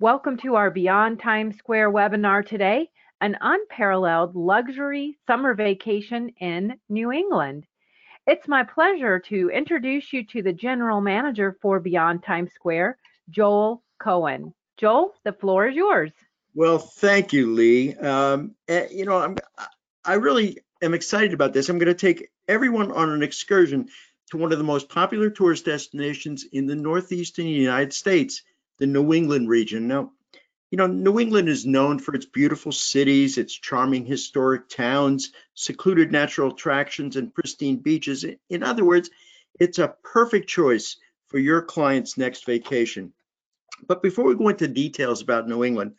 Welcome to our Beyond Times Square webinar today, an unparalleled luxury summer vacation in New England. It's my pleasure to introduce you to the General Manager for Beyond Times Square, Joel Cohen. Joel, the floor is yours. Well, thank you, Lee. Um, eh, you know, I'm, I really am excited about this. I'm going to take everyone on an excursion to one of the most popular tourist destinations in the Northeastern United States the New England region. Now, you know, New England is known for its beautiful cities, its charming historic towns, secluded natural attractions, and pristine beaches. In other words, it's a perfect choice for your client's next vacation. But before we go into details about New England,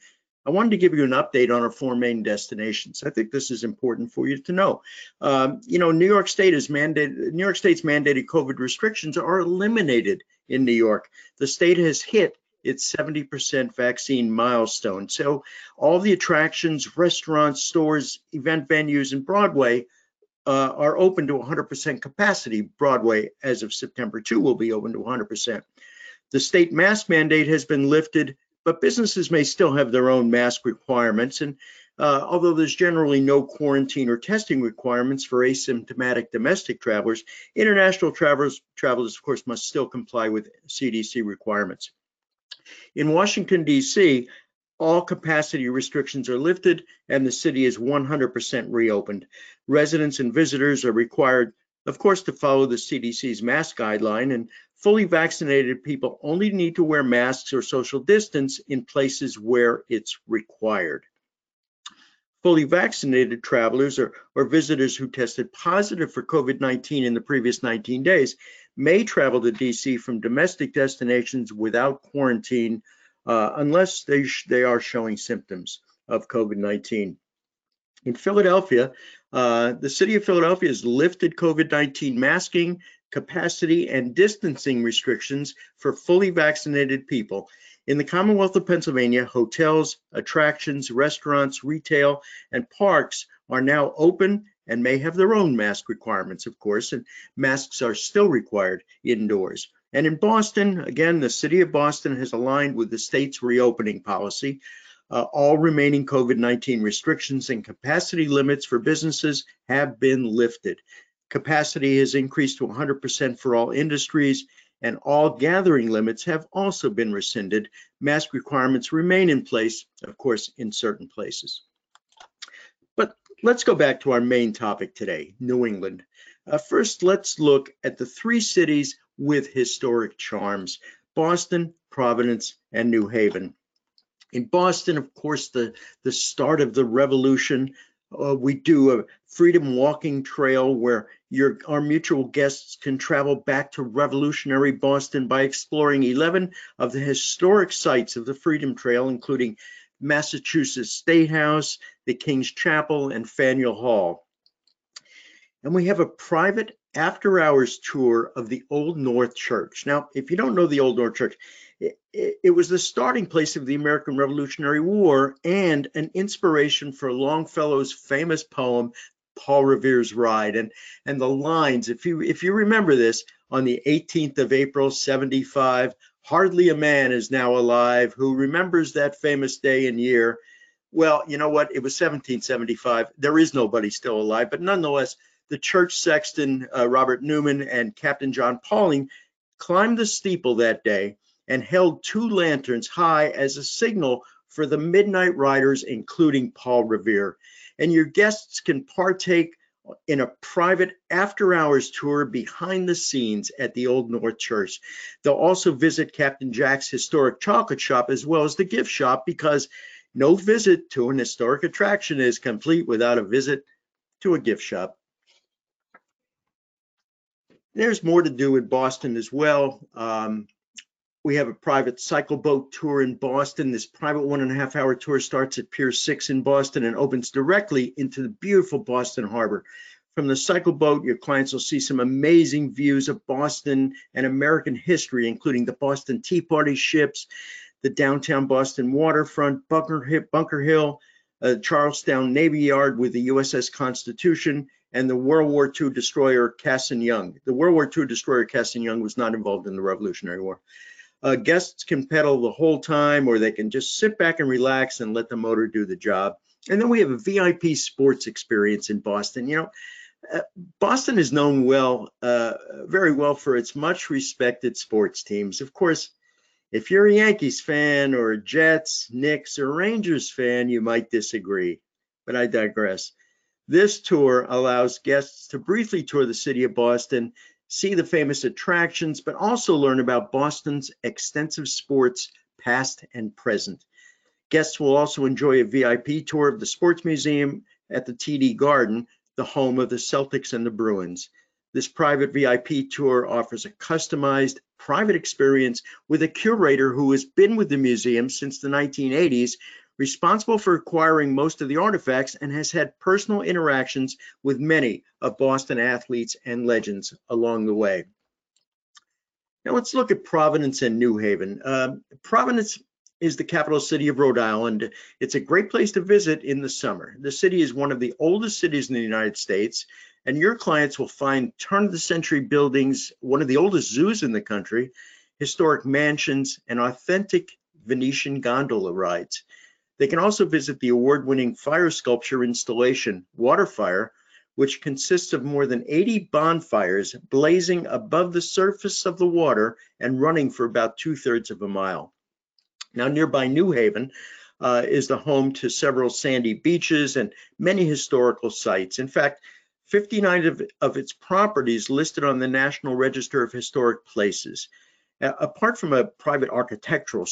I wanted to give you an update on our four main destinations. I think this is important for you to know. Um, you know, New York State is mandated. New York State's mandated COVID restrictions are eliminated in New York. The state has hit its 70% vaccine milestone. So all the attractions, restaurants, stores, event venues, and Broadway uh, are open to 100% capacity. Broadway, as of September 2, will be open to 100%. The state mask mandate has been lifted, but businesses may still have their own mask requirements. And uh, although there's generally no quarantine or testing requirements for asymptomatic domestic travelers, international travelers, travelers, of course, must still comply with CDC requirements. In Washington, D.C., all capacity restrictions are lifted and the city is 100% reopened. Residents and visitors are required, of course, to follow the CDC's mask guideline and fully vaccinated people only need to wear masks or social distance in places where it's required. Fully vaccinated travelers or, or visitors who tested positive for COVID-19 in the previous 19 days may travel to DC from domestic destinations without quarantine uh, unless they, they are showing symptoms of COVID-19. In Philadelphia, uh, the city of Philadelphia has lifted COVID-19 masking, capacity, and distancing restrictions for fully vaccinated people. In the Commonwealth of Pennsylvania, hotels, attractions, restaurants, retail, and parks are now open and may have their own mask requirements, of course, and masks are still required indoors. And in Boston, again, the city of Boston has aligned with the state's reopening policy. Uh, all remaining COVID-19 restrictions and capacity limits for businesses have been lifted. Capacity has increased to 100% for all industries and all gathering limits have also been rescinded. Mask requirements remain in place, of course, in certain places. Let's go back to our main topic today, New England. Uh, first, let's look at the three cities with historic charms, Boston, Providence, and New Haven. In Boston, of course, the, the start of the revolution, uh, we do a freedom walking trail where your, our mutual guests can travel back to revolutionary Boston by exploring 11 of the historic sites of the Freedom Trail, including Massachusetts State House, the King's Chapel, and Faneuil Hall. And we have a private after hours tour of the Old North Church. Now, if you don't know the Old North Church, it, it, it, was the starting place of the American Revolutionary War and an inspiration for Longfellow's famous poem, Paul Revere's Ride. And, and the lines, if you, if you remember this, on the 18th of April, 75, Hardly a man is now alive who remembers that famous day and year. Well, you know what? It was 1775. There is nobody still alive, but nonetheless, the church sexton, uh, Robert Newman, and Captain John Pulling climbed the steeple that day and held two lanterns high as a signal for the midnight riders, including Paul Revere. And your guests can partake in a private after hours tour behind the scenes at the Old North Church. They'll also visit Captain Jack's historic chocolate shop as well as the gift shop because no visit to an historic attraction is complete without a visit to a gift shop. There's more to do in Boston as well. Um, we have a private cycle boat tour in Boston. This private one and a half hour tour starts at Pier 6 in Boston and opens directly into the beautiful Boston Harbor. From the cycle boat, your clients will see some amazing views of Boston and American history, including the Boston Tea Party ships, the downtown Boston waterfront, Bunker, Hill, uh, Charlestown Navy Yard with the USS Constitution, and the World War II destroyer Cassin Young. The World War II destroyer Cassin Young was not involved in the Revolutionary War. Uh, guests can pedal the whole time or they can just sit back and relax and let the motor do the job. And then we have a VIP sports experience in Boston. You know, uh, Boston is known well, uh, very well for its much respected sports teams. Of course, if you're a Yankees fan or a Jets, Knicks, or Rangers fan, you might disagree, but I digress. This tour allows guests to briefly tour the city of Boston, see the famous attractions, but also learn about Boston's extensive sports, past and present. Guests will also enjoy a VIP tour of the Sports Museum at the TD Garden, the home of the Celtics and the Bruins. This private VIP tour offers a customized private experience with a curator who has been with the museum since the 1980s, responsible for acquiring most of the artifacts and has had personal interactions with many of Boston athletes and legends along the way. Now let's look at Providence and New Haven. Uh, Providence is the capital city of Rhode Island. It's a great place to visit in the summer. The city is one of the oldest cities in the United States, and your clients will find turn of the century buildings, one of the oldest zoos in the country, historic mansions, and authentic Venetian gondola rides. They can also visit the award winning fire sculpture installation, Waterfire, which consists of more than 80 bonfires blazing above the surface of the water and running for about two thirds of a mile. Now, nearby New Haven uh, is the home to several sandy beaches and many historical sites. In fact, 59 of, of its properties listed on the National Register of Historic Places. Uh, apart from a private architectural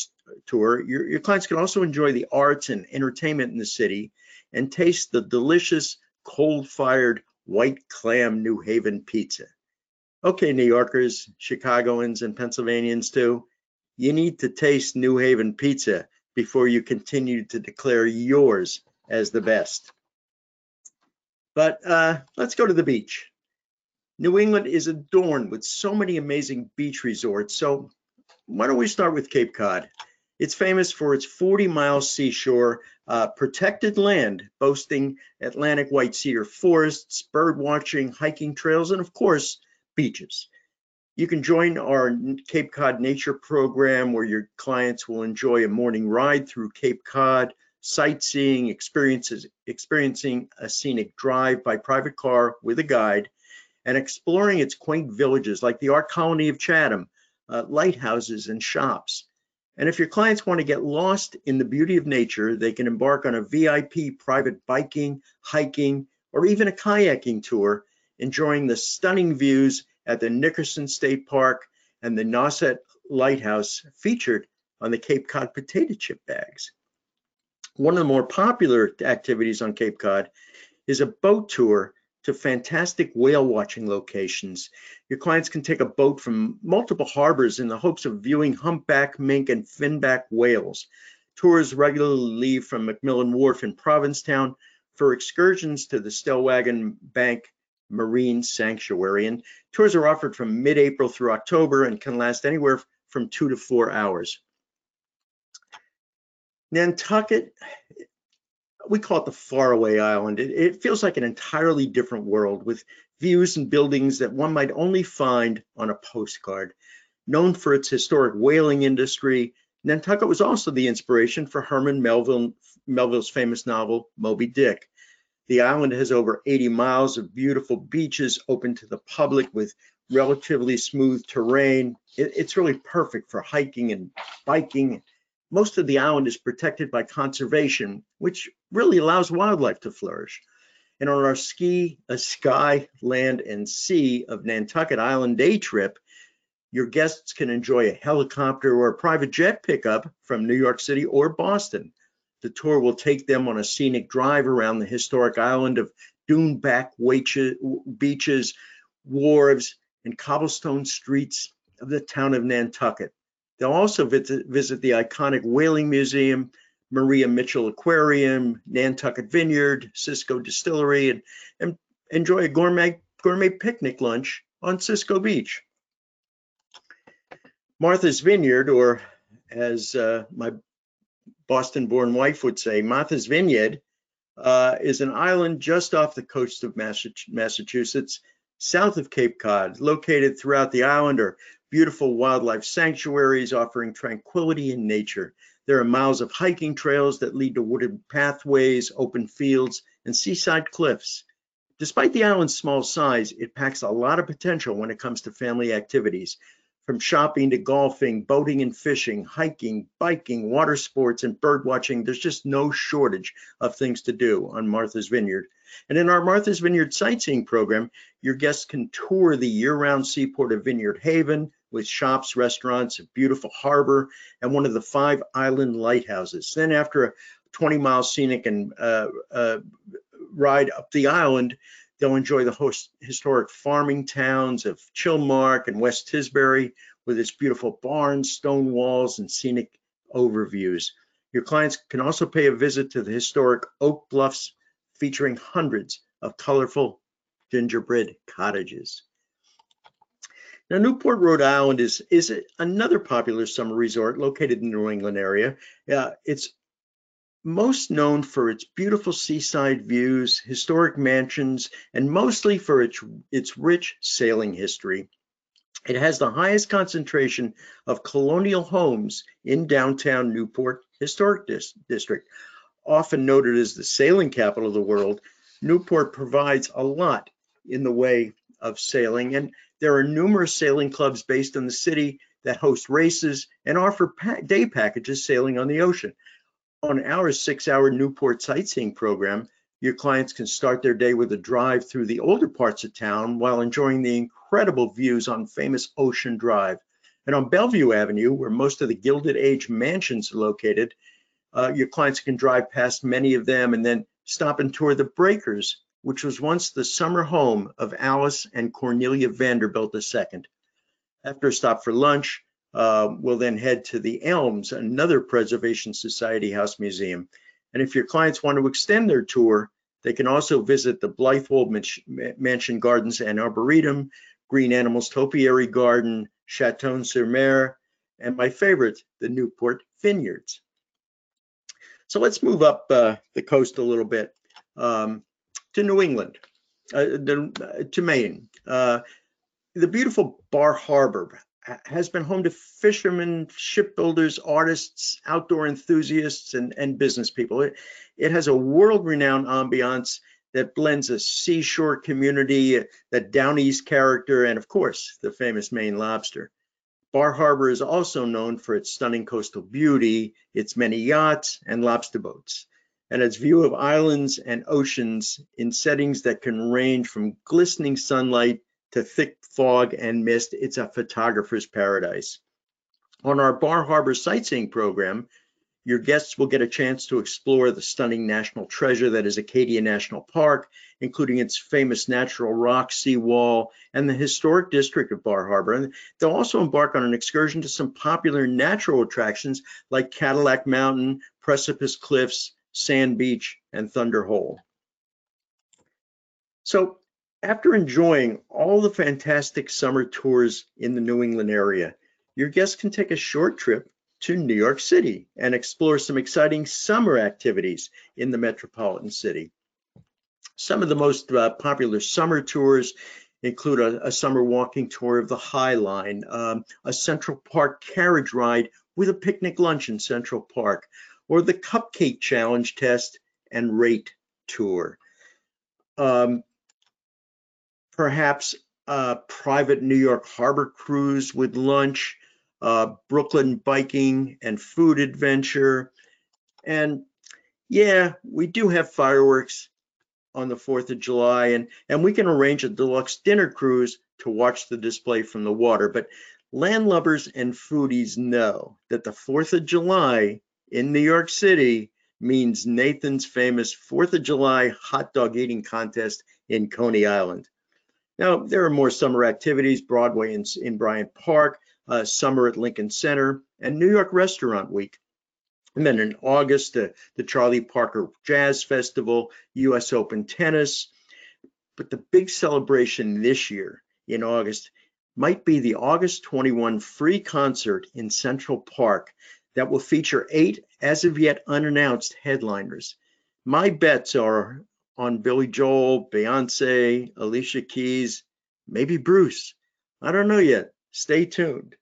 tour, your, your clients can also enjoy the arts and entertainment in the city and taste the delicious coal-fired white clam New Haven pizza. Okay, New Yorkers, Chicagoans, and Pennsylvanians too, you need to taste New Haven pizza before you continue to declare yours as the best. But uh, let's go to the beach. New England is adorned with so many amazing beach resorts. So why don't we start with Cape Cod? It's famous for its 40 mile seashore, uh, protected land boasting Atlantic white cedar forests, bird watching, hiking trails, and of course, beaches. You can join our Cape Cod Nature program where your clients will enjoy a morning ride through Cape Cod, sightseeing, experiences, experiencing a scenic drive by private car with a guide, and exploring its quaint villages like the art colony of Chatham, uh, lighthouses and shops. And if your clients want to get lost in the beauty of nature, they can embark on a VIP private biking, hiking, or even a kayaking tour, enjoying the stunning views at the Nickerson State Park and the Nauset Lighthouse featured on the Cape Cod potato chip bags. One of the more popular activities on Cape Cod is a boat tour to fantastic whale watching locations. Your clients can take a boat from multiple harbors in the hopes of viewing humpback, minke, and finback whales. Tours regularly leave from MacMillan Wharf in Provincetown for excursions to the Stellwagen Bank Marine Sanctuary. And tours are offered from mid-April through October and can last anywhere from two to four hours. Nantucket, we call it the faraway island. It, it, feels like an entirely different world with views and buildings that one might only find on a postcard. Known for its historic whaling industry, Nantucket was also the inspiration for Herman Melville, Melville's famous novel, Moby Dick. The island has over 80 miles of beautiful beaches open to the public with relatively smooth terrain. It, it's really perfect for hiking and biking most of the island is protected by conservation, which really allows wildlife to flourish. And on our ski, a sky, land, and sea of Nantucket Island day trip, your guests can enjoy a helicopter or a private jet pickup from New York City or Boston. The tour will take them on a scenic drive around the historic island of dune-back beaches, wharves, and cobblestone streets of the town of Nantucket. They'll also visit, visit the iconic Whaling Museum, Maria Mitchell Aquarium, Nantucket Vineyard, Cisco Distillery, and, and enjoy a gourmet, gourmet picnic lunch on Cisco Beach. Martha's Vineyard, or as uh, my Boston-born wife would say, Martha's Vineyard, uh, is an island just off the coast of Massachusetts, south of Cape Cod. Located throughout the island are beautiful wildlife sanctuaries offering tranquility in nature. There are miles of hiking trails that lead to wooded pathways, open fields, and seaside cliffs. Despite the island's small size, it packs a lot of potential when it comes to family activities. From shopping to golfing, boating and fishing, hiking, biking, water sports, and bird watching, there's just no shortage of things to do on Martha's Vineyard. And in our Martha's Vineyard sightseeing program, your guests can tour the year-round seaport of Vineyard Haven with shops, restaurants, a beautiful harbor, and one of the five island lighthouses. Then after a 20 mile scenic and uh, uh, ride up the island, They'll enjoy the host, historic farming towns of Chilmark and West Tisbury with its beautiful barns, stone walls, and scenic overviews. Your clients can also pay a visit to the historic Oak Bluffs featuring hundreds of colorful gingerbread cottages. Now, Newport, Rhode Island is, is another popular summer resort located in the New England area. Uh, it's most known for its beautiful seaside views, historic mansions, and mostly for its, its rich sailing history. It has the highest concentration of colonial homes in downtown Newport Historic Dis District. Often noted as the sailing capital of the world, Newport provides a lot in the way of sailing, and there are numerous sailing clubs based in the city that host races and offer pa day packages sailing on the ocean. On our six hour Newport sightseeing program, your clients can start their day with a drive through the older parts of town while enjoying the incredible views on famous Ocean Drive. And on Bellevue Avenue, where most of the Gilded Age mansions are located, uh, your clients can drive past many of them and then stop and tour the Breakers, which was once the summer home of Alice and Cornelius Vanderbilt II. After a stop for lunch, uh, we'll then head to the Elms, another Preservation Society House Museum. And if your clients want to extend their tour, they can also visit the Blithewold Mansion Gardens and Arboretum, Green Animals Topiary Garden, Chateau-sur-Mer, and my favorite, the Newport Vineyards. So let's move up uh, the coast a little bit um, to New England, uh, to Maine. Uh, the beautiful Bar Harbor has been home to fishermen, shipbuilders, artists, outdoor enthusiasts, and, and business people. It, it has a world-renowned ambiance that blends a seashore community, that down east character, and of course, the famous Maine lobster. Bar Harbor is also known for its stunning coastal beauty, its many yachts and lobster boats, and its view of islands and oceans in settings that can range from glistening sunlight to thick fog and mist. It's a photographer's paradise. On our Bar Harbor sightseeing program, your guests will get a chance to explore the stunning national treasure that is Acadia National Park, including its famous natural rock seawall and the historic district of Bar Harbor. And they'll also embark on an excursion to some popular natural attractions like Cadillac Mountain, Precipice Cliffs, Sand Beach, and Thunder Hole. So after enjoying all the fantastic summer tours in the New England area, your guests can take a short trip to New York City and explore some exciting summer activities in the metropolitan city. Some of the most uh, popular summer tours include a, a, summer walking tour of the High Line, um, a Central Park carriage ride with a picnic lunch in Central Park, or the Cupcake Challenge test and rate tour. Um, perhaps a private New York harbor cruise with lunch, uh, Brooklyn biking and food adventure. And yeah, we do have fireworks on the 4th of July and, and we can arrange a deluxe dinner cruise to watch the display from the water. But landlubbers and foodies know that the 4th of July in New York City means Nathan's famous 4th of July hot dog eating contest in Coney Island. Now, there are more summer activities, Broadway in, in Bryant Park, uh, summer at Lincoln Center, and New York Restaurant Week. And then in August, uh, the Charlie Parker Jazz Festival, US Open Tennis. But the big celebration this year in August might be the August 21 free concert in Central Park that will feature eight as of yet unannounced headliners. My bets are on Billy Joel, Beyonce, Alicia Keys, maybe Bruce. I don't know yet. stay tuned.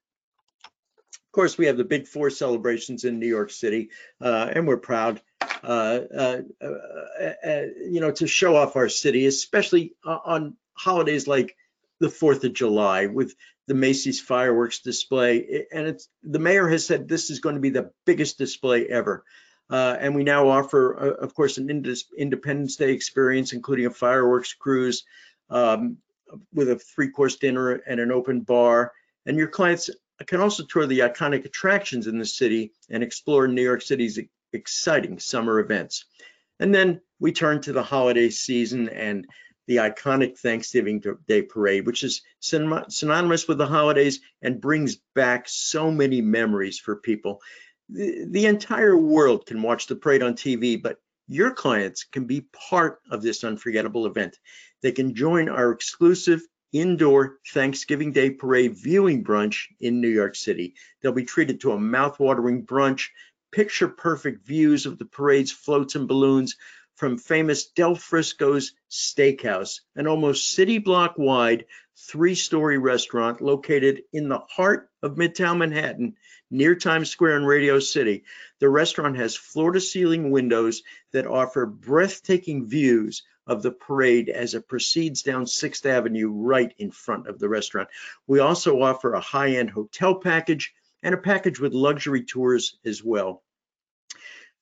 Of course, we have the big four celebrations in New York City, uh, and we're proud, uh, uh, uh, uh, you know, to show off our city, especially on holidays like the 4th of July with the Macy's fireworks display. And it's the mayor has said this is going to be the biggest display ever. Uh, and we now offer, uh, of course, an Independence Day experience, including a fireworks cruise um, with a three-course dinner and an open bar. And your clients can also tour the iconic attractions in the city and explore New York City's exciting summer events. And then we turn to the holiday season and the iconic Thanksgiving Day Parade, which is synonymous with the holidays and brings back so many memories for people. The, the entire world can watch the parade on TV, but your clients can be part of this unforgettable event. They can join our exclusive indoor Thanksgiving Day Parade viewing brunch in New York City. They'll be treated to a mouth-watering brunch, picture-perfect views of the parade's floats and balloons from famous Del Frisco's Steakhouse, an almost city block wide three-story restaurant located in the heart of Midtown Manhattan near Times Square and Radio City. The restaurant has floor-to-ceiling windows that offer breathtaking views of the parade as it proceeds down 6th Avenue right in front of the restaurant. We also offer a high-end hotel package and a package with luxury tours as well.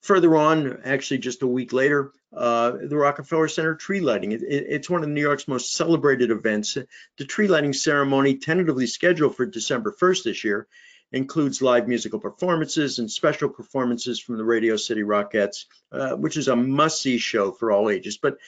Further on, actually just a week later, uh, the Rockefeller Center tree lighting. It, it, it's one of New York's most celebrated events. The tree lighting ceremony, tentatively scheduled for December 1st this year, includes live musical performances and special performances from the Radio City Rockettes, uh, which is a must-see show for all ages. But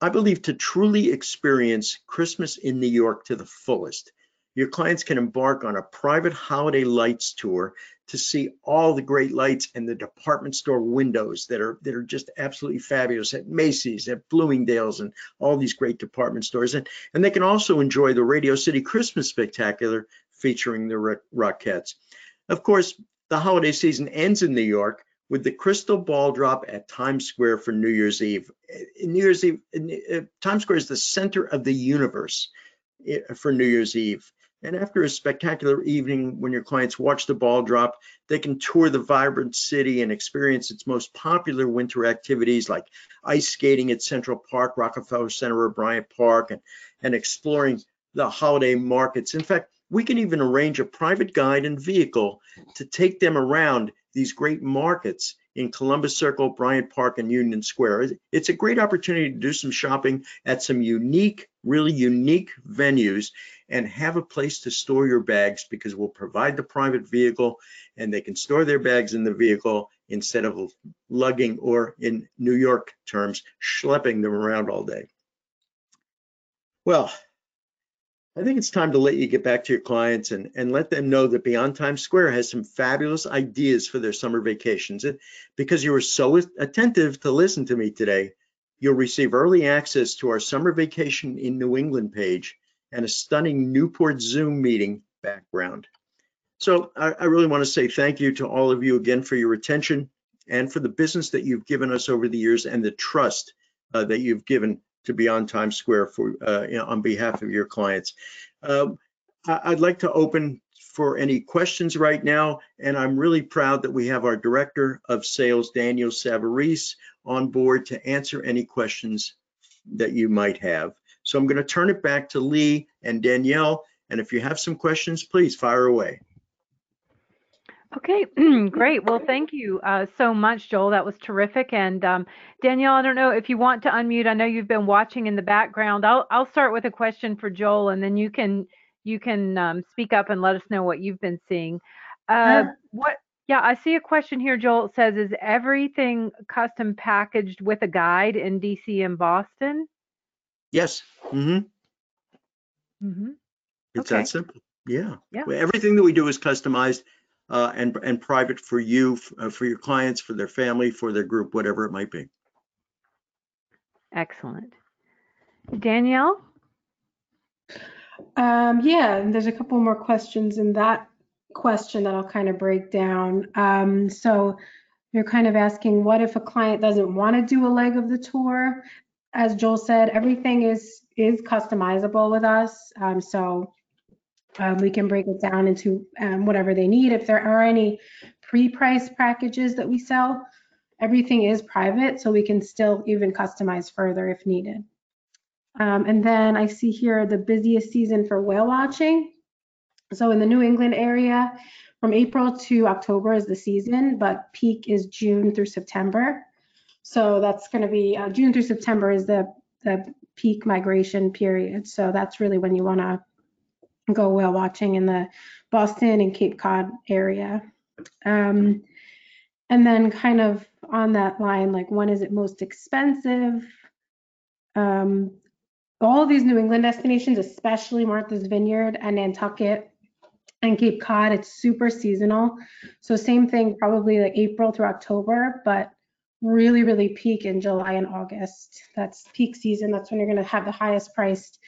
I believe to truly experience Christmas in New York to the fullest, your clients can embark on a private holiday lights tour to see all the great lights and the department store windows that are that are just absolutely fabulous at Macy's, at Bloomingdale's, and all these great department stores. And, and they can also enjoy the Radio City Christmas Spectacular featuring the Rockettes. Of course, the holiday season ends in New York with the crystal ball drop at Times Square for New Year's Eve. New Year's Eve, uh, Times Square is the center of the universe eh, for New Year's Eve. And after a spectacular evening, when your clients watch the ball drop, they can tour the vibrant city and experience its most popular winter activities like ice skating at Central Park, Rockefeller Center, or Bryant Park, and, and exploring the holiday markets. In fact, we can even arrange a private guide and vehicle to take them around these great markets in Columbus Circle, Bryant Park, and Union Square. It's a great opportunity to do some shopping at some unique, really unique venues and have a place to store your bags because we'll provide the private vehicle and they can store their bags in the vehicle instead of lugging or in New York terms, schlepping them around all day. Well, I think it's time to let you get back to your clients and, and let them know that Beyond Times Square has some fabulous ideas for their summer vacations. And because you were so attentive to listen to me today, you'll receive early access to our summer vacation in New England page and a stunning Newport Zoom meeting background. So I, I really want to say thank you to all of you again for your attention and for the business that you've given us over the years and the trust uh, that you've given to Beyond Times Square for uh, you know, on behalf of your clients. Um, I'd like to open for any questions right now, and I'm really proud that we have our Director of Sales, Daniel Savarese, on board to answer any questions that you might have. So I'm going to turn it back to Lee and Danielle, and if you have some questions, please fire away. Okay, great. Well, thank you uh, so much, Joel. That was terrific. And um, Danielle, I don't know if you want to unmute. I know you've been watching in the background. I'll I'll start with a question for Joel, and then you can you can um, speak up and let us know what you've been seeing. Uh, what? Yeah, I see a question here. Joel it says, "Is everything custom packaged with a guide in DC and Boston?" Yes. Mm-hmm. Mm-hmm. It's okay. that simple. Yeah. Yeah. Everything that we do is customized uh, and, and private for you, uh, for your clients, for their family, for their group, whatever it might be. Excellent. Danielle? Um, yeah, there's a couple more questions in that question that I'll kind of break down. Um, so you're kind of asking, what if a client doesn't want to do a leg of the tour? As Joel said, everything is is customizable with us. Um, so Um, we can break it down into um, whatever they need. If there are any pre-priced packages that we sell, everything is private, so we can still even customize further if needed. Um, and then I see here the busiest season for whale watching. So in the New England area, from April to October is the season, but peak is June through September. So that's going to be uh, June through September is the, the peak migration period. So that's really when you want to go whale watching in the Boston and Cape Cod area. Um, and then kind of on that line, like when is it most expensive? Um, all these New England destinations, especially Martha's Vineyard and Nantucket and Cape Cod, it's super seasonal. So same thing, probably like April through October, but really, really peak in July and August. That's peak season. That's when you're going to have the highest priced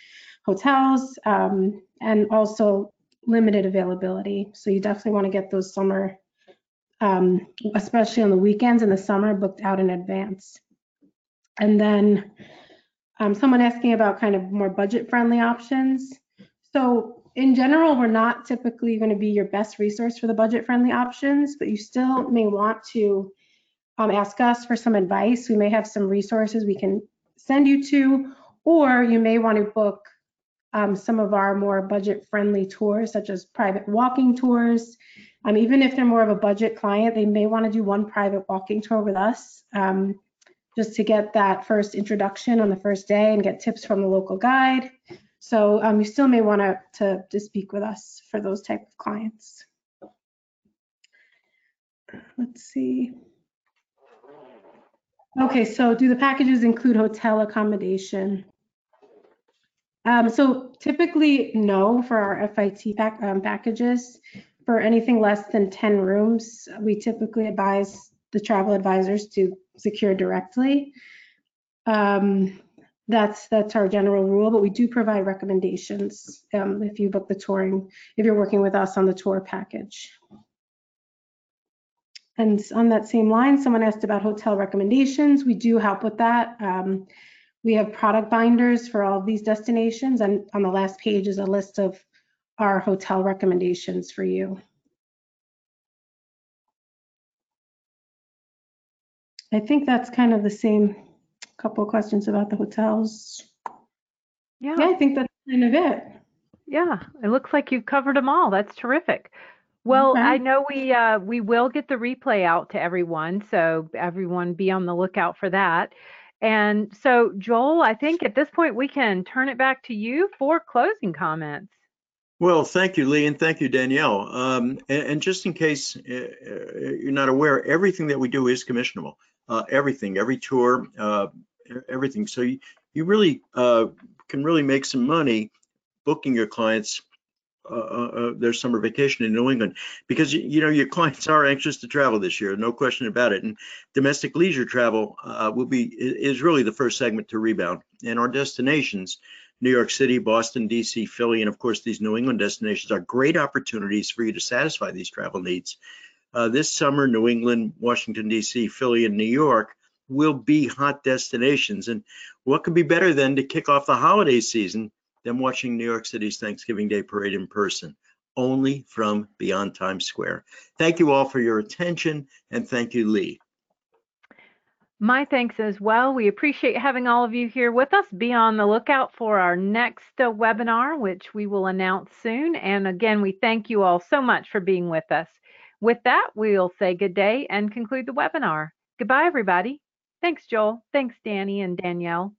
hotels um, and also limited availability. So you definitely want to get those summer, um, especially on the weekends in the summer, booked out in advance. And then um, someone asking about kind of more budget friendly options. So in general, we're not typically going to be your best resource for the budget friendly options, but you still may want to um, ask us for some advice. We may have some resources we can send you to, or you may want to book um, some of our more budget friendly tours, such as private walking tours. Um, even if they're more of a budget client, they may want to do one private walking tour with us um, just to get that first introduction on the first day and get tips from the local guide. So um, you still may want to, to, speak with us for those type of clients. Let's see. Okay, so do the packages include hotel accommodation? Um, so typically, no for our FIT pack, um, packages. For anything less than 10 rooms, we typically advise the travel advisors to secure directly. Um, that's that's our general rule, but we do provide recommendations um, if you book the touring, if you're working with us on the tour package. And on that same line, someone asked about hotel recommendations. We do help with that. Um, we have product binders for all of these destinations, and on the last page is a list of our hotel recommendations for you. I think that's kind of the same couple of questions about the hotels. Yeah. Yeah, I think that's kind of it. Yeah, it looks like you've covered them all. That's terrific. Well, Okay. I know we uh, we will get the replay out to everyone, so everyone be on the lookout for that. And so, Joel, I think at this point we can turn it back to you for closing comments. Well, thank you, Lee, and thank you, Danielle. Um, and, and just in case uh, uh, you're not aware, everything that we do is commissionable. Uh, everything, every tour, uh, everything. So you, you really uh, can really make some money booking your clients uh, uh, uh, their summer vacation in New England because you, know your clients are anxious to travel this year, no question about it. And domestic leisure travel uh, will be is really the first segment to rebound. And our destinations New York City, Boston, DC, Philly, and of course, these New England destinations are great opportunities for you to satisfy these travel needs. Uh, this summer, New England, Washington, DC, Philly, and New York will be hot destinations. And what could be better than to kick off the holiday season than watching New York City's Thanksgiving Day parade in person? Only from beyond Times Square. Thank you all for your attention, and thank you, Lee. My thanks as well. We appreciate having all of you here with us. Be on the lookout for our next uh, webinar, which we will announce soon. And again, we thank you all so much for being with us. With that, we'll say good day and conclude the webinar. Goodbye, everybody. Thanks, Joel. Thanks, Danny and Danielle.